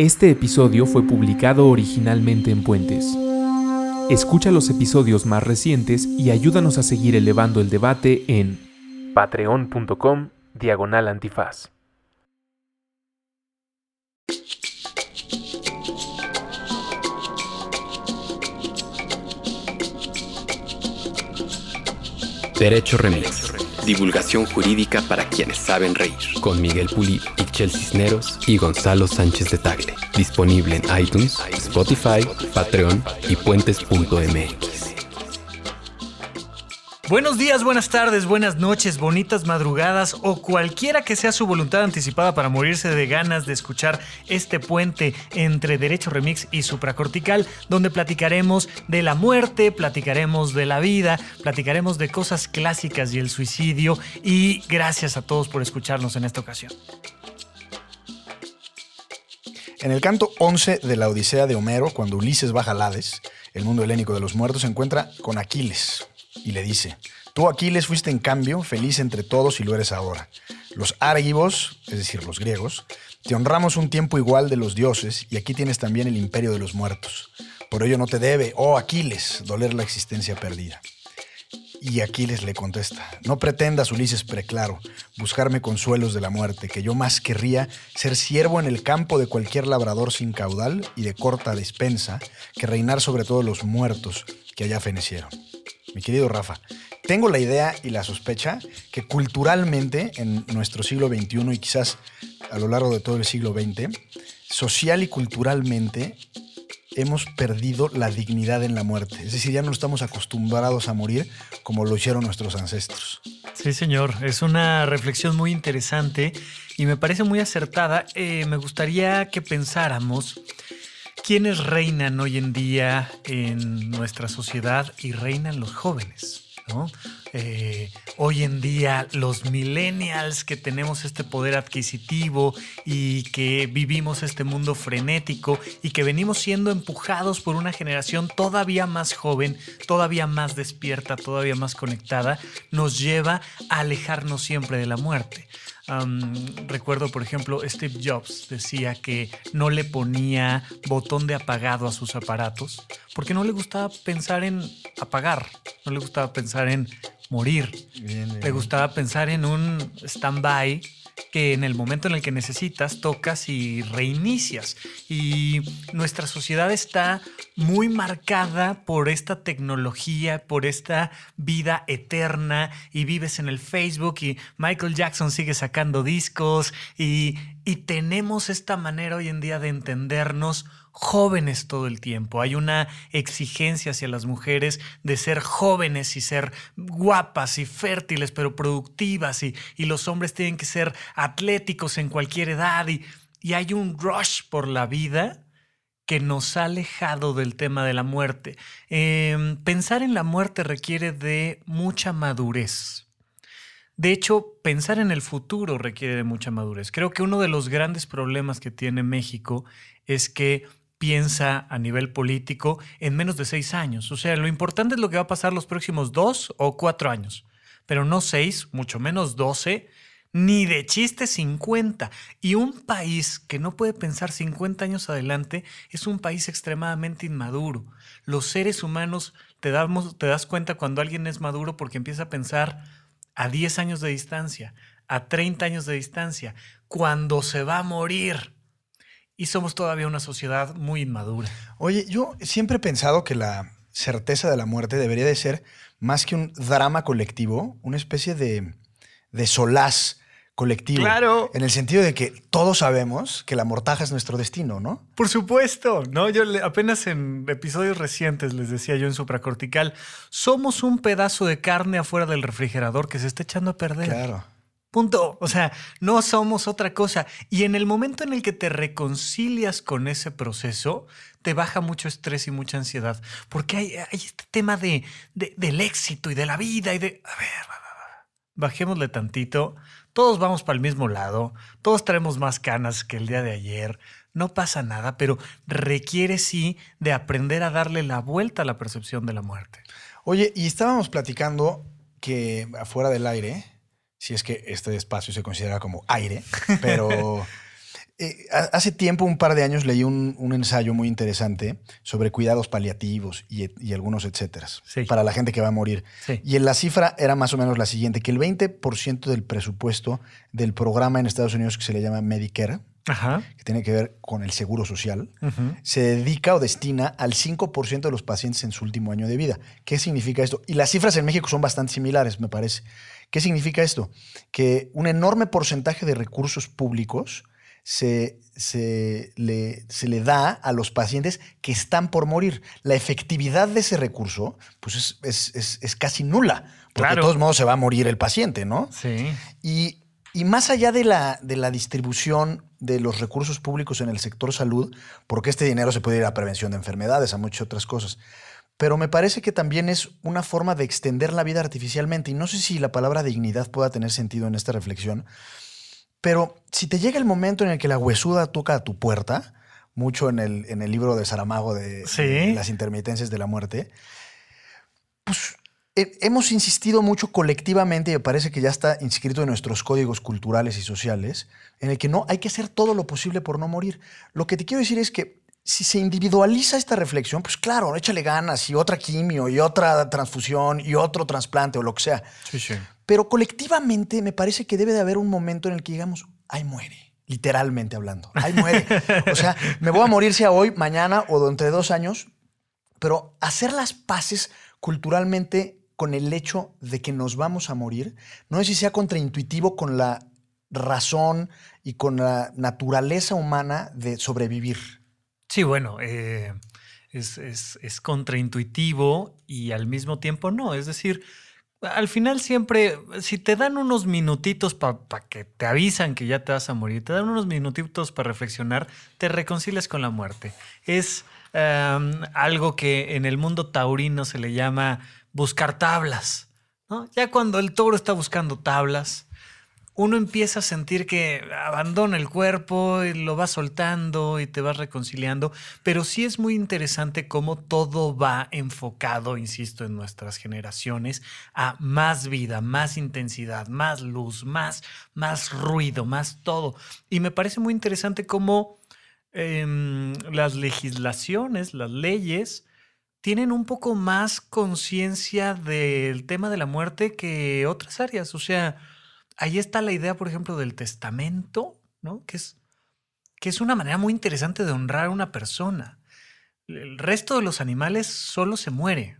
Este episodio fue publicado originalmente en Puentes. Escucha los episodios más recientes y ayúdanos a seguir elevando el debate en patreon.com diagonal antifaz. Derecho Remix. Divulgación jurídica para quienes saben reír. Con Miguel Pulido, Ixchel Cisneros y Gonzalo Sánchez de Tagle. Disponible en iTunes, Spotify, Patreon y puentes.mx. Buenos días, buenas tardes, buenas noches, bonitas madrugadas o cualquiera que sea su voluntad anticipada para morirse de ganas de escuchar este puente entre Derecho Remix y Supracortical, donde platicaremos de la muerte, platicaremos de la vida, platicaremos de cosas clásicas y el suicidio y gracias a todos por escucharnos en esta ocasión. En el canto 11 de la Odisea de Homero, cuando Ulises baja al Hades, el mundo helénico de los muertos, se encuentra con Aquiles, y le dice, tú Aquiles fuiste en cambio feliz entre todos y lo eres ahora. Los árgivos, es decir, los griegos, te honramos un tiempo igual de los dioses y aquí tienes también el imperio de los muertos. Por ello no te debe, oh Aquiles, doler la existencia perdida. Y Aquiles le contesta, no pretendas, Ulises preclaro, buscarme consuelos de la muerte, que yo más querría ser siervo en el campo de cualquier labrador sin caudal y de corta despensa, que reinar sobre todos los muertos que allá fenecieron mi querido Rafa, tengo la idea y la sospecha que culturalmente en nuestro siglo XXI y quizás a lo largo de todo el siglo XX, social y culturalmente hemos perdido la dignidad en la muerte. Es decir, ya no estamos acostumbrados a morir como lo hicieron nuestros ancestros. Sí, señor, es una reflexión muy interesante y me parece muy acertada. Eh, me gustaría que pensáramos ¿Quiénes reinan hoy en día en nuestra sociedad y reinan los jóvenes? Eh, hoy en día los millennials que tenemos este poder adquisitivo y que vivimos este mundo frenético y que venimos siendo empujados por una generación todavía más joven, todavía más despierta, todavía más conectada, nos lleva a alejarnos siempre de la muerte recuerdo, por ejemplo, Steve Jobs decía que no le ponía botón de apagado a sus aparatos porque no le gustaba pensar en apagar, no le gustaba pensar en morir, le gustaba pensar en un stand-by que en el momento en el que necesitas tocas y reinicias. Y nuestra sociedad está muy marcada por esta tecnología, por esta vida eterna y vives en el Facebook y Michael Jackson sigue sacando discos y, y tenemos esta manera hoy en día de entendernos jóvenes todo el tiempo. Hay una exigencia hacia las mujeres de ser jóvenes y ser guapas y fértiles, pero productivas, y, los hombres tienen que ser atléticos en cualquier edad, y, hay un rush por la vida que nos ha alejado del tema de la muerte. Em, pensar en la muerte requiere de mucha madurez. De hecho, pensar en el futuro requiere de mucha madurez. Creo que uno de los grandes problemas que tiene México es que piensa a nivel político en menos de seis años. O sea, lo importante es lo que va a pasar los próximos dos o cuatro años, pero no seis, mucho menos doce, ni de chiste 50. Y un país que no puede pensar 50 años adelante es un país extremadamente inmaduro. Los seres humanos te, damos, te das cuenta cuando alguien es maduro porque empieza a pensar a 10 años de distancia, a 30 años de distancia, cuando se va a morir y somos todavía una sociedad muy inmadura. Oye, yo siempre he pensado que la certeza de la muerte debería de ser más que un drama colectivo, una especie de, de solaz colectivo. Claro. En el sentido de que todos sabemos que la mortaja es nuestro destino, ¿no? Por supuesto, ¿no? Yo apenas en episodios recientes les decía yo en supracortical, somos un pedazo de carne afuera del refrigerador que se está echando a perder. Claro. Punto. O sea, no somos otra cosa. Y en el momento en el que te reconcilias con ese proceso, te baja mucho estrés y mucha ansiedad. Porque hay, este tema de, del éxito y de la vida y de... A ver, bajémosle tantito. Todos vamos para el mismo lado. Todos traemos más canas que el día de ayer. No pasa nada, pero requiere sí de aprender a darle la vuelta a la percepción de la muerte. Oye, y estábamos platicando que afuera del aire si es que este espacio se considera como aire, pero eh, ha- hace tiempo, un par de años, leí un, un ensayo muy interesante sobre cuidados paliativos y, y algunos etcéteras Sí. para la gente que va a morir. Sí. Y en la cifra era más o menos la siguiente, que el 20% del presupuesto del programa en Estados Unidos que se le llama Medicare, Ajá. que tiene que ver con el seguro social, se dedica o destina al 5% de los pacientes en su último año de vida. ¿Qué significa esto? Y las cifras en México son bastante similares, me parece. ¿Qué significa esto? Que un enorme porcentaje de recursos públicos se, se le, se le da a los pacientes que están por morir. La efectividad de ese recurso pues es, es- es- es casi nula, porque Claro. de todos modos se va a morir el paciente, ¿no? Sí. Y, y más allá de la, de la distribución de los recursos públicos en el sector salud, porque este dinero se puede ir a prevención de enfermedades, a muchas otras cosas, pero me parece que también es una forma de extender la vida artificialmente. Y no sé si la palabra dignidad pueda tener sentido en esta reflexión, pero si te llega el momento en el que la huesuda toca a tu puerta, mucho en el, en el libro de Saramago de, Sí. de Las intermitencias de la muerte, hemos insistido mucho colectivamente, y me parece que ya está inscrito en nuestros códigos culturales y sociales, en el que no hay que hacer todo lo posible por no morir. Lo que te quiero decir es que si se individualiza esta reflexión, pues claro, échale ganas y otra quimio y otra transfusión y otro trasplante o lo que sea. Sí, sí. Pero colectivamente me parece que debe de haber un momento en el que digamos, ay, muere. Literalmente hablando. Ay, muere. O sea, me voy a morir sea hoy, mañana o dentro de dos años. Pero hacer las paces culturalmente con el hecho de que nos vamos a morir, no sé si sea contraintuitivo con la razón y con la naturaleza humana de sobrevivir. Sí, bueno, eh, es, contraintuitivo y al mismo tiempo no. Es decir, al final siempre, si te dan unos minutitos para que te avisan que ya te vas a morir, te dan unos minutitos para reflexionar, te reconcilias con la muerte. Es em, algo que en el mundo taurino se le llama buscar tablas. Ya cuando el toro está buscando tablas, uno empieza a sentir que abandona el cuerpo y lo va soltando y te vas reconciliando, pero sí es muy interesante cómo todo va enfocado, insisto, en nuestras generaciones a más vida, más intensidad, más luz, más, más ruido, más todo. Y me parece muy interesante cómo em, las legislaciones, las leyes, tienen un poco más conciencia del tema de la muerte que otras áreas. O sea, ahí está la idea, por ejemplo, del testamento, ¿no? Que es, que es una manera muy interesante de honrar a una persona. El resto de los animales solo se muere.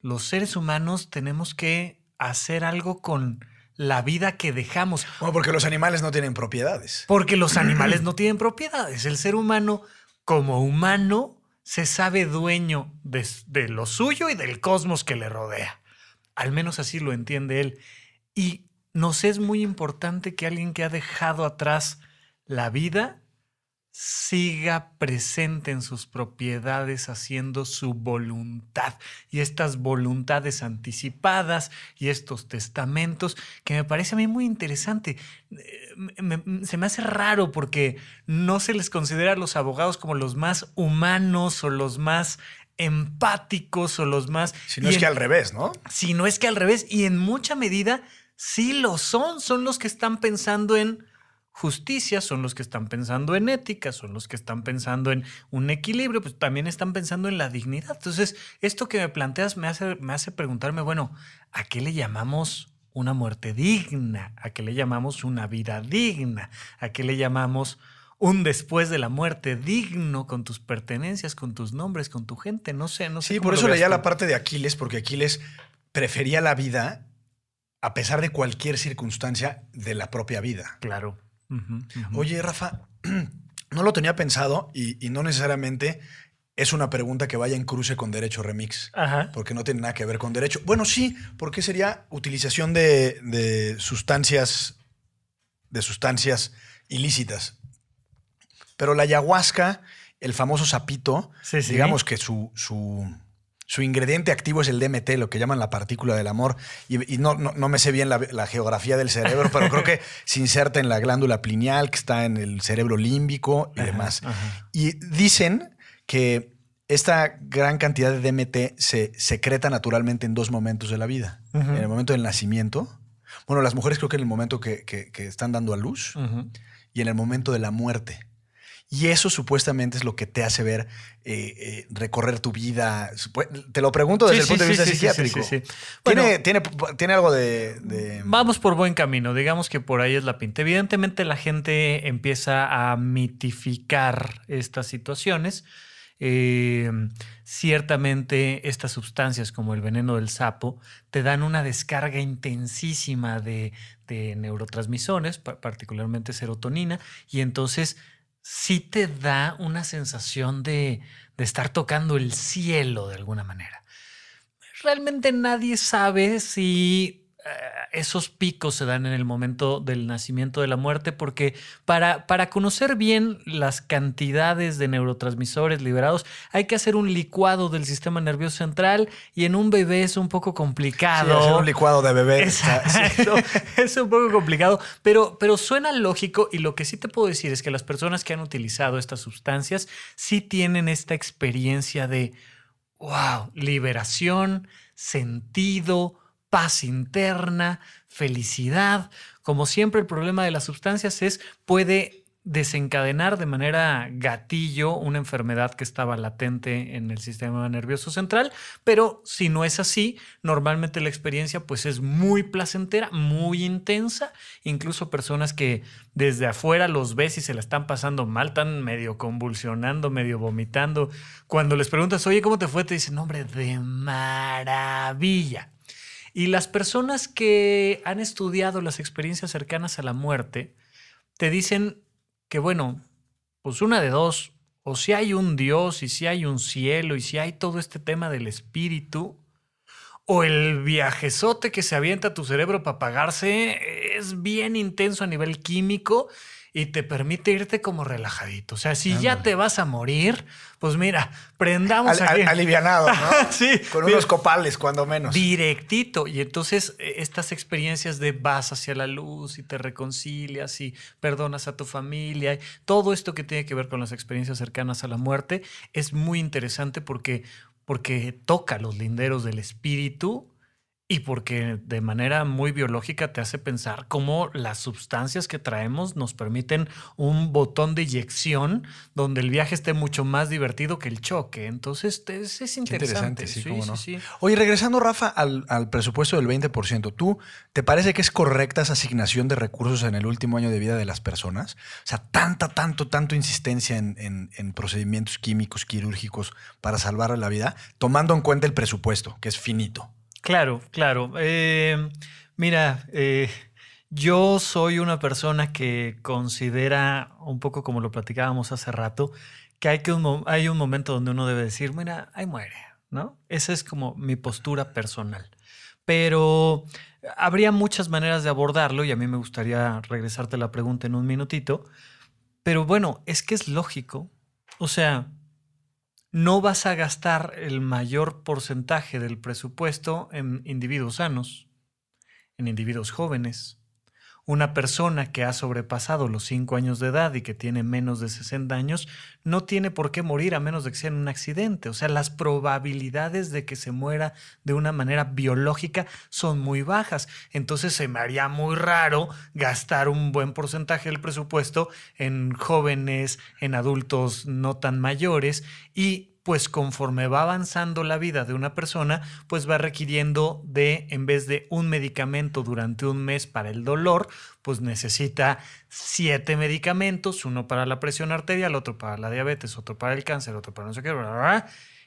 Los seres humanos tenemos que hacer algo con la vida que dejamos. Bueno, porque los animales no tienen propiedades. Porque los animales no tienen propiedades. El ser humano, como humano, se sabe dueño de, lo suyo y del cosmos que le rodea. Al menos así lo entiende él. Y nos es muy importante que alguien que ha dejado atrás la vida siga presente en sus propiedades haciendo su voluntad y estas voluntades anticipadas y estos testamentos que me parece a mí muy interesante. Eh, me- me- se me hace raro porque no se les considera a los abogados como los más humanos o los más empáticos o los más... Si no es que al revés, ¿no? si no es que al revés, y en mucha medida sí lo son, son los que están pensando en justicia, son los que están pensando en ética, son los que están pensando en un equilibrio, pues también están pensando en la dignidad. Entonces, esto que me planteas me hace, me hace preguntarme, bueno, ¿a qué le llamamos una muerte digna? ¿A qué le llamamos una vida digna? ¿A qué le llamamos un después de la muerte digno con tus pertenencias, con tus nombres, con tu gente? No sé, no sé. Sí, por eso leía tú. la parte de Aquiles, porque Aquiles prefería la vida a pesar de cualquier circunstancia de la propia vida. Claro. Oye, Rafa, no lo tenía pensado y, y no necesariamente es una pregunta que vaya en cruce con derecho remix. Ajá. Porque no tiene nada que ver con derecho. Bueno, sí, porque sería utilización de, de sustancias de sustancias ilícitas. Pero la ayahuasca, el famoso sapito, Sí, sí. digamos que su, su, su ingrediente activo es el DMT, lo que llaman la partícula del amor. Y, y no, no, no me sé bien la, la geografía del cerebro, pero creo que se inserta en la glándula pineal, que está en el cerebro límbico y Ajá, demás. ajá. Y dicen que esta gran cantidad de DMT se secreta naturalmente en dos momentos de la vida. En el momento del nacimiento. Bueno, las mujeres creo que en el momento que, que- que están dando a luz y en el momento de la muerte. Y eso supuestamente es lo que te hace ver eh, eh, recorrer tu vida. Te lo pregunto desde el punto de vista psiquiátrico. ¿Tiene, tiene, tiene, algo de, de, Vamos por buen camino. Digamos que por ahí es la pinta. Evidentemente la gente empieza a mitificar estas situaciones. Eh, ciertamente estas sustancias como el veneno del sapo te dan una descarga intensísima de, de neurotransmisores, particularmente serotonina, y entonces sí te da una sensación de, de estar tocando el cielo de alguna manera. Realmente nadie sabe si esos picos se dan en el momento del nacimiento de la muerte, porque para, para, conocer bien las cantidades de neurotransmisores liberados hay que hacer un licuado del sistema nervioso central y en un bebé es un poco complicado. hacer un licuado de bebé. es un poco complicado, pero, pero suena lógico y lo que sí te puedo decir es que las personas que han utilizado estas sustancias sí tienen esta experiencia de, wow, liberación, sentido, paz interna, felicidad. Como siempre, el problema de las sustancias es puede desencadenar de manera gatillo una enfermedad que estaba latente en el sistema nervioso central, pero si no es así, normalmente la experiencia pues es muy placentera, muy intensa, incluso personas que desde afuera los ves y se la están pasando mal, están medio convulsionando, medio vomitando, cuando les preguntas, oye, ¿cómo te fue? Te dicen, hombre, de maravilla. Y las personas que han estudiado las experiencias cercanas a la muerte te dicen que, bueno, pues una de dos, o si hay un Dios y si hay un cielo y si hay todo este tema del espíritu, o el viajezote que se avienta a tu cerebro para apagarse es bien intenso a nivel químico y te permite irte como relajadito. O sea, si ya te vas a morir, pues mira, prendamos aquí. alivianado, ¿no? sí. Con unos copales, cuando menos. Directito. Y entonces e, estas experiencias de vas hacia la luz y te reconcilias y perdonas a tu familia, todo esto que tiene que ver con las experiencias cercanas a la muerte es muy interesante porque, porque toca los linderos del espíritu y porque de manera muy biológica te hace pensar cómo las sustancias que traemos nos permiten un botón de eyección donde el viaje esté mucho más divertido que el choque. Entonces es, interesante. sí, sí, Oye, regresando, Rafa, al, presupuesto del 20%, ¿tú te parece que es correcta esa asignación de recursos en el último año de vida de las personas? O sea, tanta, tanto, tanto insistencia en, en procedimientos químicos, quirúrgicos para salvar la vida, tomando en cuenta el presupuesto, que es finito. Claro, claro. Eh, mira, eh, yo soy una persona que considera, un poco como lo platicábamos hace rato, que hay, que un, hay un momento donde uno debe decir, mira, ahí muere, ¿no? Esa es como mi postura personal. Pero habría muchas maneras de abordarlo y a mí me gustaría regresarte la pregunta en un minutito. Pero bueno, es que es lógico. O sea, no vas a gastar el mayor porcentaje del presupuesto en individuos sanos, en individuos jóvenes. Una persona que ha sobrepasado los 5 años de edad y que tiene menos de 60 años no tiene por qué morir a menos de que sea en un accidente. O sea, las probabilidades de que se muera de una manera biológica son muy bajas. Entonces se me haría muy raro gastar un buen porcentaje del presupuesto en jóvenes, en adultos no tan mayores y pues conforme va avanzando la vida de una persona, pues va requiriendo de, en vez de un medicamento durante un mes para el dolor, pues necesita siete medicamentos, uno para la presión arterial, otro para la diabetes, otro para el cáncer, otro para no sé qué,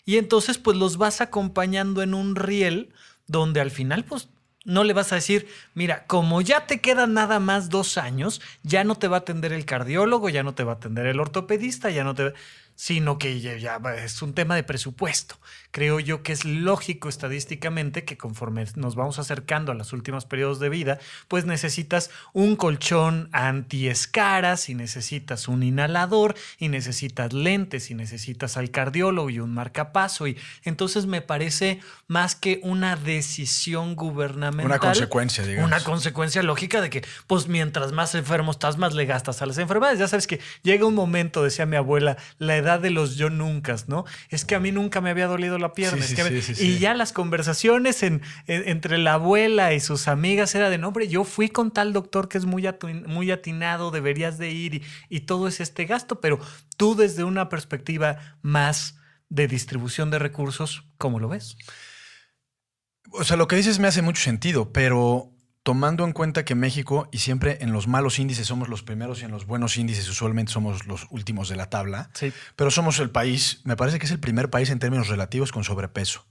y entonces pues los vas acompañando en un riel donde al final pues no le vas a decir, mira, como ya te quedan nada más dos años, ya no te va a atender el cardiólogo, ya no te va a atender el ortopedista, ya no te sino que ya, es un tema de presupuesto. Creo yo que es lógico estadísticamente que conforme nos vamos acercando a los últimos periodos de vida, pues necesitas un colchón anti-escaras y necesitas un inhalador y necesitas lentes y necesitas al cardiólogo y un marcapaso. Y entonces me parece más que una decisión gubernamental. Una consecuencia, digamos. Una consecuencia lógica de que, pues mientras más enfermo estás, más le gastas a las enfermedades. Ya sabes que llega un momento, decía mi abuela, la edad edad de los yo nunca, ¿no? Es que a mí nunca me había dolido la pierna. Sí, es sí, que- sí, sí, y ya las conversaciones en- en- entre la abuela y sus amigas era de, no, hombre, yo fui con tal doctor que es muy, muy atinado, deberías de ir y, y todo es este gasto, pero tú desde una perspectiva más de distribución de recursos, ¿cómo lo ves? O sea, lo que dices me hace mucho sentido, pero tomando en cuenta que México, y siempre en los malos índices somos los primeros y en los buenos índices usualmente somos los últimos de la tabla, Sí. pero somos el país, me parece que es el primer país en términos relativos con sobrepeso.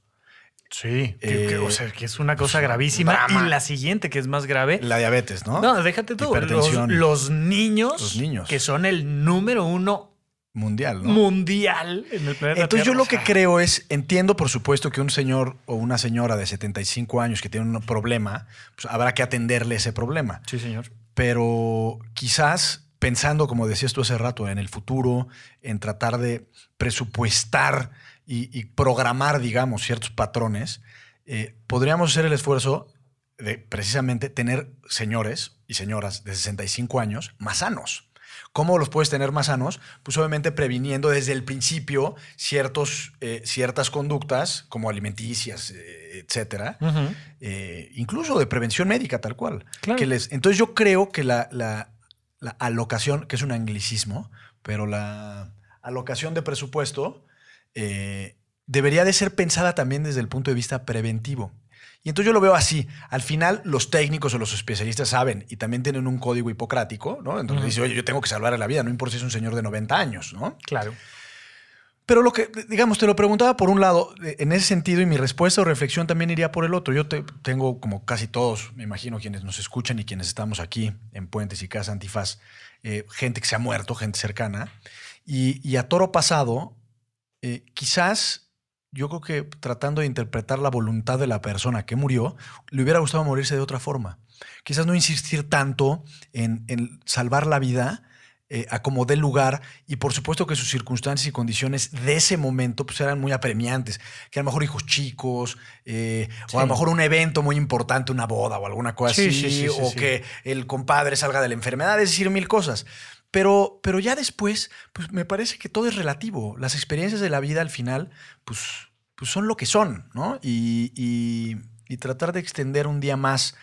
Sí, que, Eh, que- o sea, que es una cosa gravísima. drama. Y la siguiente, que es más grave, La diabetes, ¿no? no, déjate tú, los, los niños, Los niños. que son el número uno Mundial, ¿no? mundial en el planeta. Entonces yo lo que creo es, entiendo por supuesto que un señor o una señora de 75 años que tiene un problema, pues habrá que atenderle ese problema. Sí, señor. pero quizás pensando, como decías tú hace rato, en el futuro, en tratar de presupuestar y, y programar, digamos, ciertos patrones, eh, podríamos hacer el esfuerzo de precisamente tener señores y señoras de 65 años más sanos. ¿Cómo los puedes tener más sanos? Pues obviamente previniendo desde el principio ciertos, eh, ciertas conductas como alimenticias, eh, etcétera, eh, incluso de prevención médica, tal cual. Claro. Que les, entonces yo creo que la, la- la alocación, que es un anglicismo, pero la alocación de presupuesto eh, debería de ser pensada también desde el punto de vista preventivo. Y entonces yo lo veo así. Al final, los técnicos o los especialistas saben y también tienen un código hipocrático, ¿no? Entonces dice, oye, yo tengo que salvarle la vida, no importa si es un señor de 90 años, ¿no? Claro. Pero lo que, digamos, te lo preguntaba por un lado, eh, en ese sentido, y mi respuesta o reflexión también iría por el otro. Yo te- tengo, como casi todos, me imagino, quienes nos escuchan y quienes estamos aquí en Puentes y Casa Antifaz, eh, gente que se ha muerto, gente cercana. Y, y a toro pasado, eh, quizás yo creo que tratando de interpretar la voluntad de la persona que murió, le hubiera gustado morirse de otra forma. Quizás no insistir tanto en, en salvar la vida eh, a como dé lugar y por supuesto que sus circunstancias y condiciones de ese momento pues eran muy apremiantes, que a lo mejor hijos chicos eh, o a lo mejor un evento muy importante, una boda o alguna cosa Sí, así, sí, sí, sí, o que el compadre salga de la enfermedad, es decir, mil cosas. Pero, pero ya después, pues me parece que todo es relativo. Las experiencias de la vida al final, pues, pues son lo que son, ¿no? Y, y- y tratar de extender un día más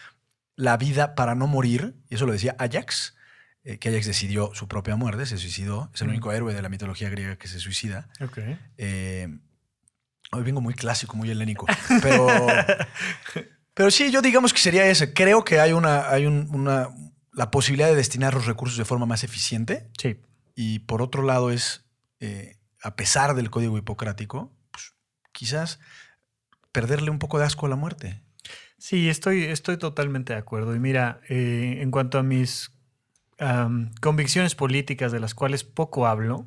la vida para no morir, y eso lo decía Ajax, eh, que Ajax decidió su propia muerte, se suicidó, es el Mm. único héroe de la mitología griega que se suicida. Ok. Eh, hoy vengo muy clásico, muy helénico, pero, pero sí, yo digamos que sería ese. Creo que hay una, hay un- una, la posibilidad de destinar los recursos de forma más eficiente Sí. y por otro lado es, eh, a pesar del código hipocrático, pues, quizás perderle un poco de asco a la muerte. Sí, estoy, estoy totalmente de acuerdo. Y mira, eh, en cuanto a mis convicciones políticas de las cuales poco hablo,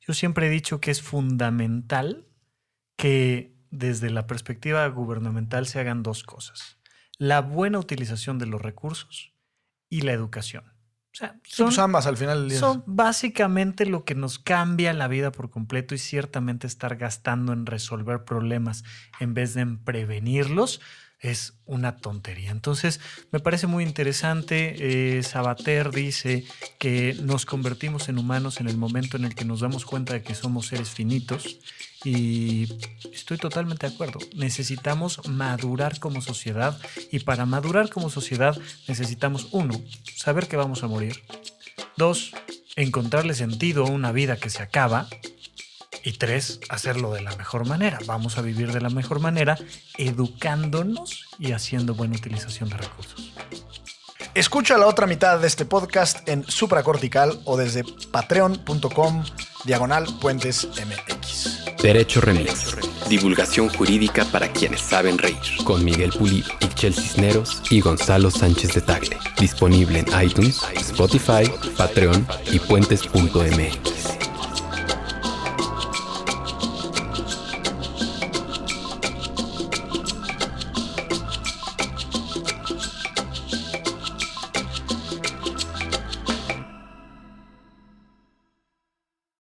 yo siempre he dicho que es fundamental que desde la perspectiva gubernamental se hagan dos cosas. La buena utilización de los recursos y la educación. O sea, son, pues ambas al final del día. son básicamente lo que nos cambia la vida por completo y ciertamente estar gastando en resolver problemas en vez de en prevenirlos es una tontería. Entonces, me parece muy interesante. eh, Sabater dice que nos convertimos en humanos en el momento en el que nos damos cuenta de que somos seres finitos y estoy totalmente de acuerdo. Necesitamos madurar como sociedad y para madurar como sociedad necesitamos, uno, saber que vamos a morir. Dos, encontrarle sentido a una vida que se acaba. Y tres, hacerlo de la mejor manera. Vamos a vivir de la mejor manera, educándonos y haciendo buena utilización de recursos. Escucha la otra mitad de este podcast en supracortical o desde patreon.com diagonal puentes. Derecho Remix. Divulgación jurídica para quienes saben reír. Con Miguel Pulido, Ixchel Cisneros y Gonzalo Sánchez de Tagle. Disponible en iTunes, Spotify, Patreon y puentes.mx.